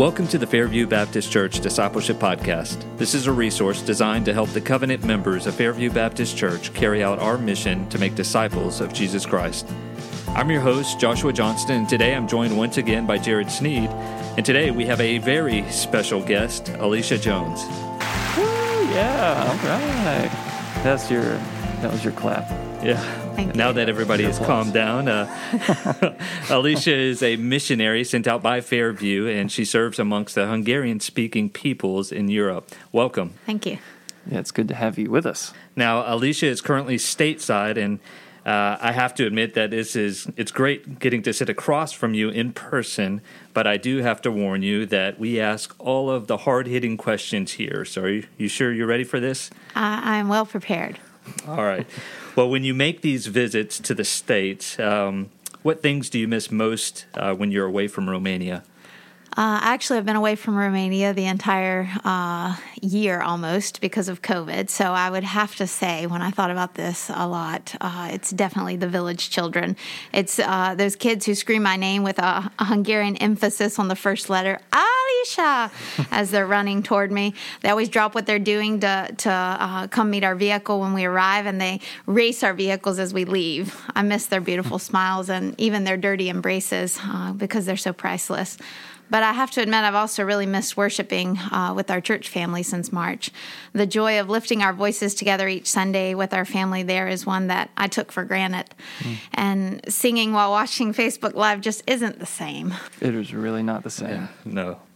Welcome to the Fairview Baptist Church Discipleship Podcast. This is a resource designed to help the covenant members of Fairview Baptist Church carry out our mission to make disciples of Jesus Christ. I'm your host, Joshua Johnston, and today I'm joined once again by Jared Sneed. And today we have a very special guest, Alicia Jones. Woo, yeah, all right. That's your, that was your clap. Yeah. Thank now you. that everybody has calmed down, uh, Alicia is a missionary sent out by Fairview, and she serves amongst the Hungarian speaking peoples in Europe. Welcome. Thank you. Yeah, it's good to have you with us. Now, Alicia is currently stateside, and uh, I have to admit that this is it's great getting to sit across from you in person. But I do have to warn you that we ask all of the hard hitting questions here. So, are you, you sure you're ready for this? I I'm well prepared. All right. Well, when you make these visits to the States, um, what things do you miss most uh, when you're away from Romania? Uh, actually, I've been away from Romania the entire uh, year almost because of COVID. So I would have to say, when I thought about this a lot, uh, it's definitely the village children. It's uh, those kids who scream my name with a, a Hungarian emphasis on the first letter, Alicia, as they're running toward me. They always drop what they're doing to, to uh, come meet our vehicle when we arrive, and they race our vehicles as we leave. I miss their beautiful smiles and even their dirty embraces uh, because they're so priceless. But I have to admit, I've also really missed worshiping uh, with our church family since March. The joy of lifting our voices together each Sunday with our family there is one that I took for granted. And singing while watching Facebook Live just isn't the same. It is really not the same. No.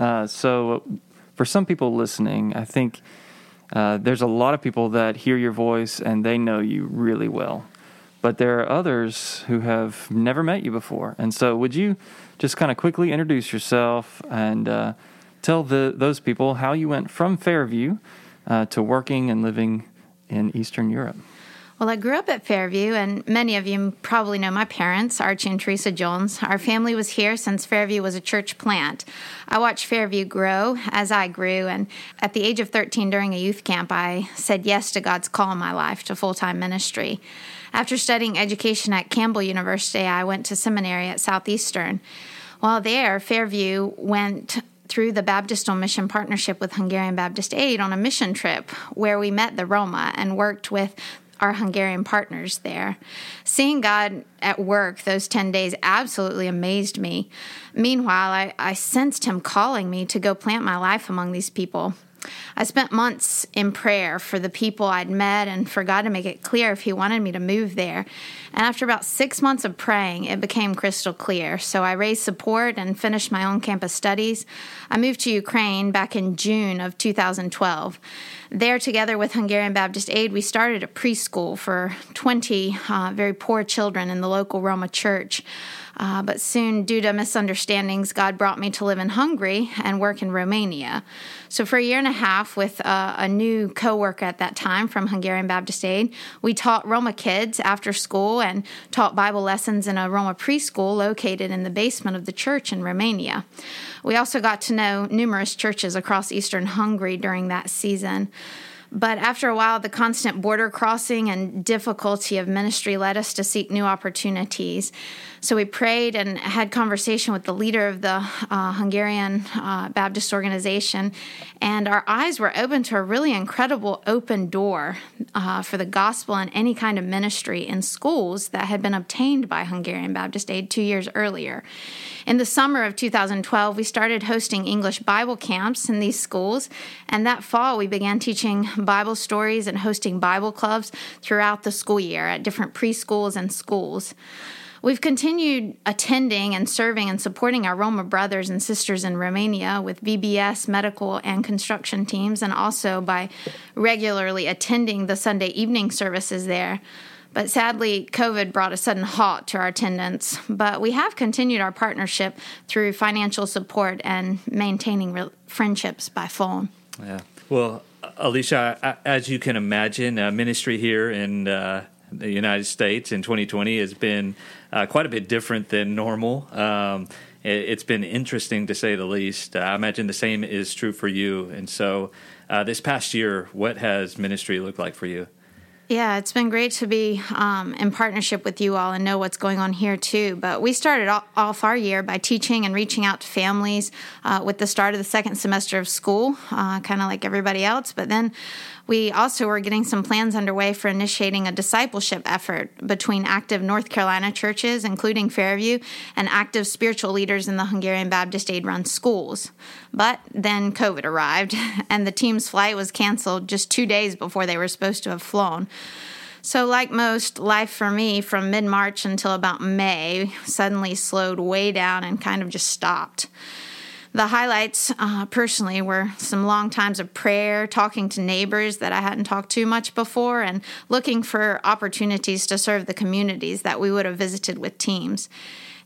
Uh, so, for some people listening, I think uh, there's a lot of people that hear your voice and they know you really well. But there are others who have never met you before. And so, would you just kind of quickly introduce yourself and uh, tell the, those people how you went from Fairview uh, to working and living in Eastern Europe? Well, I grew up at Fairview, and many of you probably know my parents, Archie and Teresa Jones. Our family was here since Fairview was a church plant. I watched Fairview grow as I grew, and at the age of 13 during a youth camp, I said yes to God's call in my life to full time ministry. After studying education at Campbell University, I went to seminary at Southeastern. While there, Fairview went through the Baptistal Mission Partnership with Hungarian Baptist Aid on a mission trip where we met the Roma and worked with our Hungarian partners there. Seeing God at work those 10 days absolutely amazed me. Meanwhile, I, I sensed Him calling me to go plant my life among these people. I spent months in prayer for the people I'd met and for God to make it clear if He wanted me to move there. And after about six months of praying, it became crystal clear. So I raised support and finished my own campus studies. I moved to Ukraine back in June of 2012. There, together with Hungarian Baptist Aid, we started a preschool for 20 uh, very poor children in the local Roma church. Uh, but soon, due to misunderstandings, God brought me to live in Hungary and work in Romania. So, for a year and a half, with uh, a new co worker at that time from Hungarian Baptist Aid, we taught Roma kids after school and taught Bible lessons in a Roma preschool located in the basement of the church in Romania. We also got to know numerous churches across eastern Hungary during that season. But after a while, the constant border crossing and difficulty of ministry led us to seek new opportunities. So we prayed and had conversation with the leader of the uh, Hungarian uh, Baptist organization, and our eyes were open to a really incredible open door uh, for the gospel and any kind of ministry in schools that had been obtained by Hungarian Baptist Aid two years earlier. In the summer of 2012, we started hosting English Bible camps in these schools, and that fall we began teaching Bible stories and hosting Bible clubs throughout the school year at different preschools and schools. We've continued attending and serving and supporting our Roma brothers and sisters in Romania with VBS, medical, and construction teams, and also by regularly attending the Sunday evening services there. But sadly, COVID brought a sudden halt to our attendance. But we have continued our partnership through financial support and maintaining re- friendships by phone. Yeah. Well, Alicia, as you can imagine, uh, ministry here in uh, the United States in 2020 has been uh, quite a bit different than normal. Um, it, it's been interesting to say the least. I imagine the same is true for you. And so, uh, this past year, what has ministry looked like for you? Yeah, it's been great to be um, in partnership with you all and know what's going on here too. But we started off our year by teaching and reaching out to families uh, with the start of the second semester of school, uh, kind of like everybody else. But then we also are getting some plans underway for initiating a discipleship effort between active North Carolina churches, including Fairview, and active spiritual leaders in the Hungarian Baptist Aid run schools. But then COVID arrived, and the team's flight was canceled just two days before they were supposed to have flown. So, like most, life for me from mid March until about May suddenly slowed way down and kind of just stopped. The highlights, uh, personally, were some long times of prayer, talking to neighbors that I hadn't talked to much before, and looking for opportunities to serve the communities that we would have visited with teams.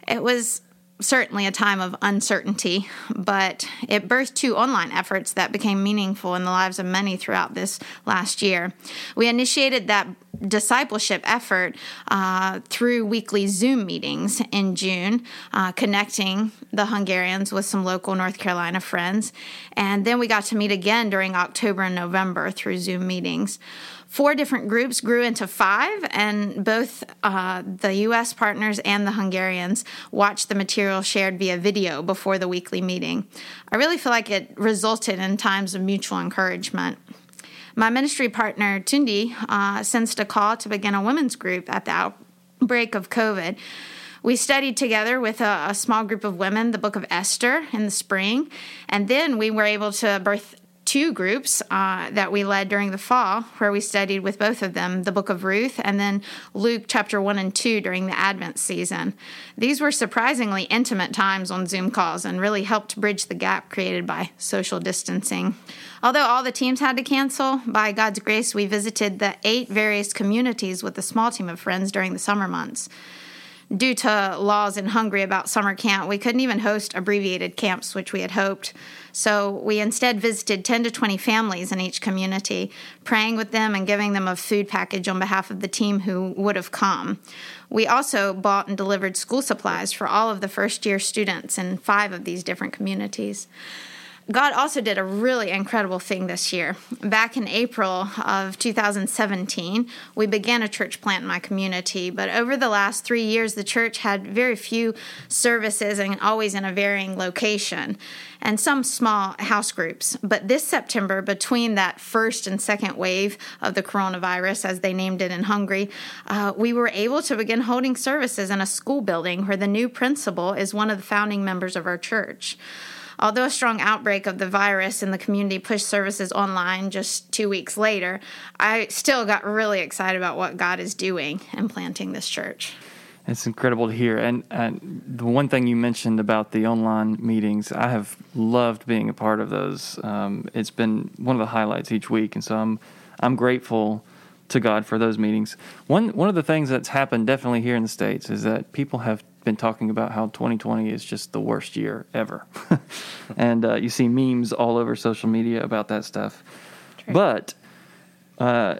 It was certainly a time of uncertainty, but it birthed two online efforts that became meaningful in the lives of many throughout this last year. We initiated that discipleship effort uh, through weekly Zoom meetings in June, uh, connecting the Hungarians with some local North Carolina friends. And then we got to meet again during October and November through Zoom meetings four different groups grew into five, and both uh, the U.S. partners and the Hungarians watched the material shared via video before the weekly meeting. I really feel like it resulted in times of mutual encouragement. My ministry partner, Tundi, uh, sensed a call to begin a women's group at the outbreak of COVID. We studied together with a, a, small group of women the book of Esther in the spring, and then we were able to birth two groups uh, that we led during the fall, where we studied with both of them the book of Ruth and then Luke chapter 1 and 2 during the Advent season. These were surprisingly intimate times on Zoom calls and really helped bridge the gap created by social distancing. Although all the teams had to cancel, by God's grace, we visited the eight various communities with a small team of friends during the summer months due to laws in Hungary about summer camp, we couldn't even host abbreviated camps, which we had hoped. So we instead visited 10 to 20 families in each community, praying with them and giving them a food package on behalf of the team who would have come. We also bought and delivered school supplies for all of the first year students in five of these different communities. God also did a really incredible thing this year. Back in April of 2017, we began a church plant in my community, but over the last three years, the church had very few services and always in a varying location and some small house groups. But this September, between that first and second wave of the coronavirus, as they named it in Hungary, uh, we were able to begin holding services in a school building where the new principal is one of the founding members of our church. Although a strong outbreak of the virus in the community pushed services online just two weeks later, I still got really excited about what God is doing in planting this church. It's incredible to hear. And, and, the one thing you mentioned about the online meetings, I have loved being a part of those. Um, it's been one of the highlights each week, and so I'm I'm grateful to God for those meetings. One one of the things that's happened definitely here in the states is that people have been talking about how 2020 is just the worst year ever, and uh, you see memes all over social media about that stuff. True. But uh,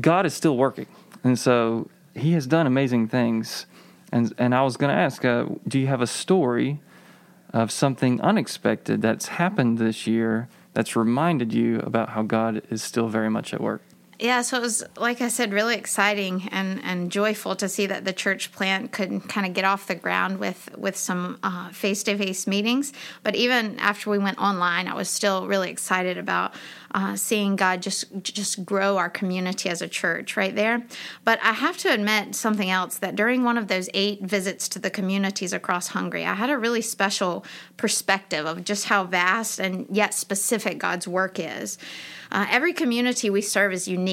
God is still working, and so He has done amazing things. And and I was going to ask, uh, do you have a story of something unexpected that's happened this year that's reminded you about how God is still very much at work? Yeah, so it was like I said, really exciting and, and joyful to see that the church plant could kind of get off the ground with with some face to face meetings. But even after we went online, I was still really excited about uh, seeing God just just grow our community as a church right there. But I have to admit something else that during one of those eight visits to the communities across Hungary, I had a really special perspective of just how vast and yet specific God's work is. Uh, every community we serve is unique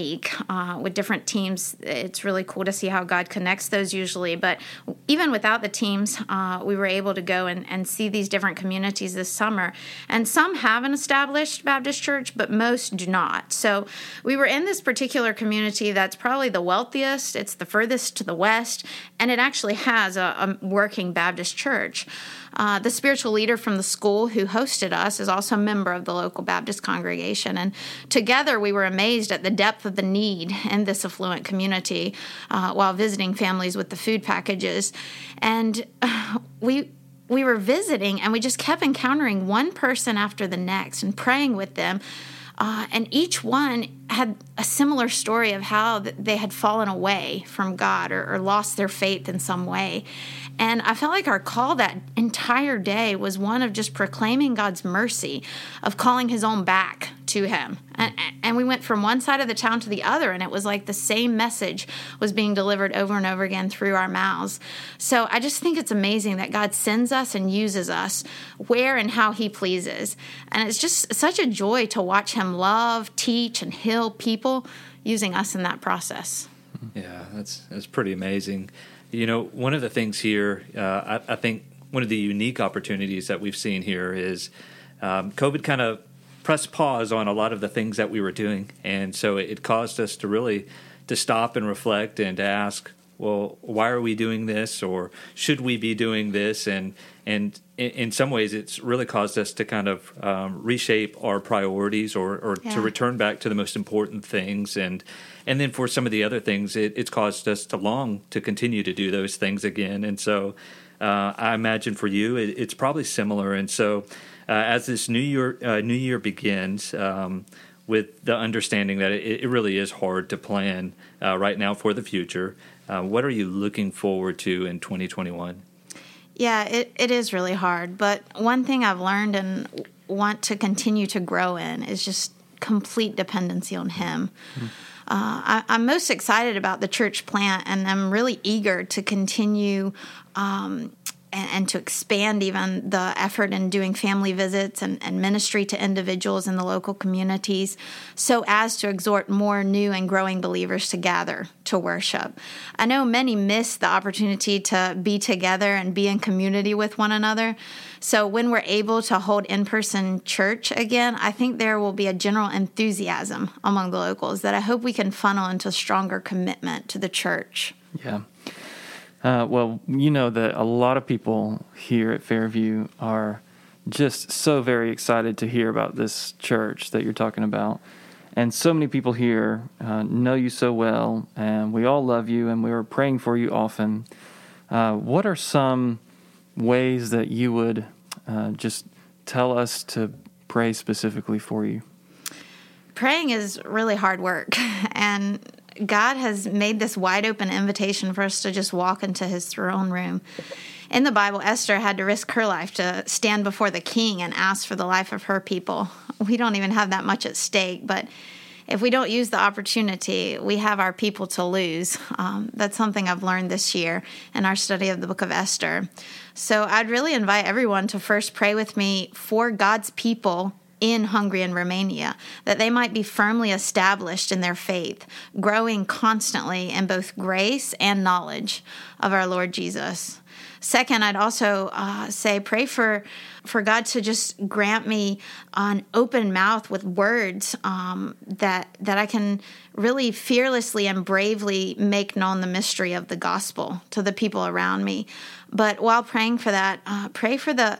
uh, with different teams. It's really cool to see how God connects those usually. But even without the teams, uh, we were able to go and, and see these different communities this summer. And some have an established Baptist church, but most do not. So we were in this particular community that's probably the wealthiest, it's the furthest to the west, and it actually has a, a working Baptist church. Uh, the spiritual leader from the school who hosted us is also a member of the local Baptist congregation. And together we were amazed at the depth of the need in this affluent community uh, while visiting families with the food packages. And uh, we we were visiting and we just kept encountering one person after the next and praying with them Uh, and each one had a similar story of how they had fallen away from God or, or lost their faith in some way. And I felt like our call that entire day was one of just proclaiming God's mercy, of calling his own back to him. And, and, we went from one side of the town to the other, and it was like the same message was being delivered over and over again through our mouths. So I just think it's amazing that God sends us and uses us where and how he pleases. And it's just such a joy to watch him love, teach, and heal people using us in that process. Yeah, that's that's pretty amazing. You know, one of the things here, uh, I, I, think one of the unique opportunities that we've seen here is um, COVID kind of pressed pause on a lot of the things that we were doing, and so it caused us to really to stop and reflect and to ask, well, why are we doing this, or should we be doing this, and and in, some ways, it's really caused us to kind of um, reshape our priorities, or, or yeah. to return back to the most important things, and and then for some of the other things, it, it's caused us to long to continue to do those things again. And so uh, I imagine for you, it, it's probably similar. And so uh, as this new year uh, new year begins. Um, with the understanding that it, it, really is hard to plan uh, right now for the future, uh, what are you looking forward to in 2021? Yeah, it, it is really hard. But one thing I've learned and want to continue to grow in is just complete dependency on Him. Mm-hmm. Uh, I, am most excited about the church plant, and I'm really eager to continue um, and, and, to expand even the effort in doing family visits and, and, ministry to individuals in the local communities so as to exhort more new and growing believers to gather to worship. I know many miss the opportunity to be together and be in community with one another. So when we're able to hold in person church again, I think there will be a general enthusiasm among the locals that I hope we can funnel into stronger commitment to the church. Yeah. Uh, well, you know that a lot of people here at Fairview are just so very excited to hear about this church that you're talking about. And so many people here uh, know you so well, and we all love you, and we are praying for you often. Uh, what are some ways that you would uh, just tell us to pray specifically for you? Praying is really hard work, and God has made this wide open invitation for us to just walk into his throne room. In the Bible, Esther had to risk her life to stand before the king and ask for the life of her people. We don't even have that much at stake, but if we don't use the opportunity, we have our people to lose. Um, that's something I've learned this year in our study of the book of Esther. So I'd really invite everyone to first pray with me for God's people in Hungary and Romania, that they might be firmly established in their faith, growing constantly in both grace and knowledge of our Lord Jesus. Second, I'd also uh, say pray for for God to just grant me an open mouth with words um, that that I can really fearlessly and bravely make known the mystery of the gospel to the people around me. But while praying for that, uh, pray for the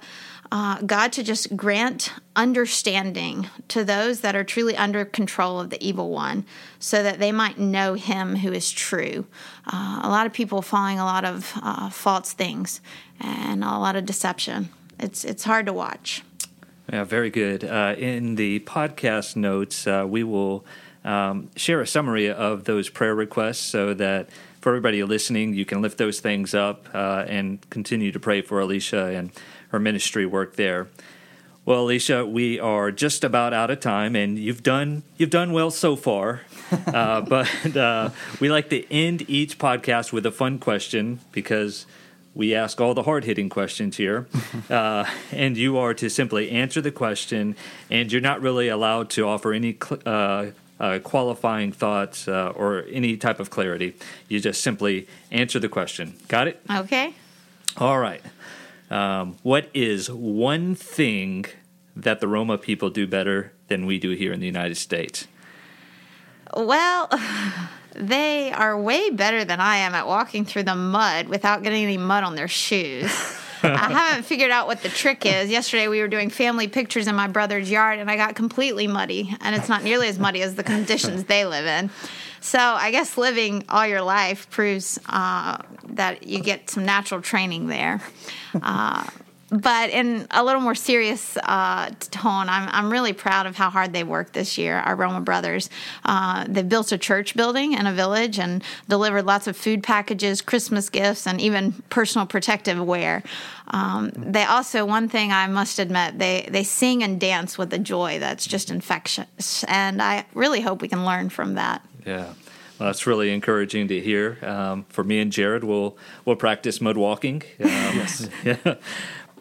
uh, God to just grant understanding to those that are truly under control of the evil one so that they might know him who is true. Uh, a lot of people following a lot of uh, false things and a lot of deception. It's, it's hard to watch. Yeah, very good. Uh, in the podcast notes, uh, we will um, share a summary of those prayer requests so that for everybody listening, you can lift those things up uh, and continue to pray for Alicia and her ministry work there. Well, Alicia, we are just about out of time, and you've done you've done well so far. Uh, but uh, we like to end each podcast with a fun question because we ask all the hard hitting questions here, uh, and you are to simply answer the question, and you're not really allowed to offer any cl- uh, uh, qualifying thoughts uh, or any type of clarity. You just simply answer the question. Got it? Okay. All right. Um, what is one thing that the Roma people do better than we do here in the United States? Well, they are way better than I am at walking through the mud without getting any mud on their shoes. I haven't figured out what the trick is. Yesterday we were doing family pictures in my brother's yard and I got completely muddy, and it's not nearly as muddy as the conditions they live in. So I guess living all your life proves uh, that you get some natural training there. Uh, but in a little more serious uh, tone, I'm, I'm really proud of how hard they worked this year. Our Roma brothers, uh, they built a church building in a village and delivered lots of food packages, Christmas gifts, and even personal protective wear. Um, they also, one thing I must admit, they, they sing and dance with a joy that's just infectious. And I really hope we can learn from that. Yeah. Well, that's really encouraging to hear. Um, for me and Jared, we'll we'll practice mud walking. Um, yes. Yeah.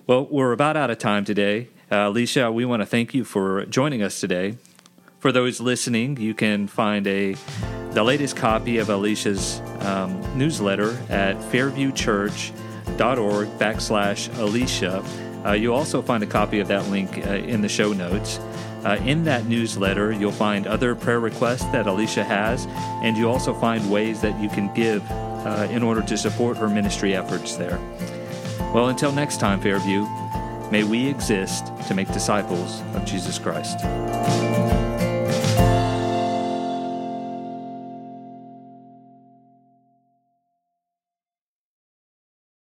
Well, we're about out of time today. Uh, Alicia, we want to thank you for joining us today. For those listening, you can find a the latest copy of Alicia's um, newsletter at fairviewchurch.org backslash Alicia. Uh, you'll also find a copy of that link uh, in the show notes. Uh, in that newsletter, you'll find other prayer requests that Alicia has, and you also find ways that you can give uh, in order to support her ministry efforts there. Well, until next time, Fairview, may we exist to make disciples of Jesus Christ.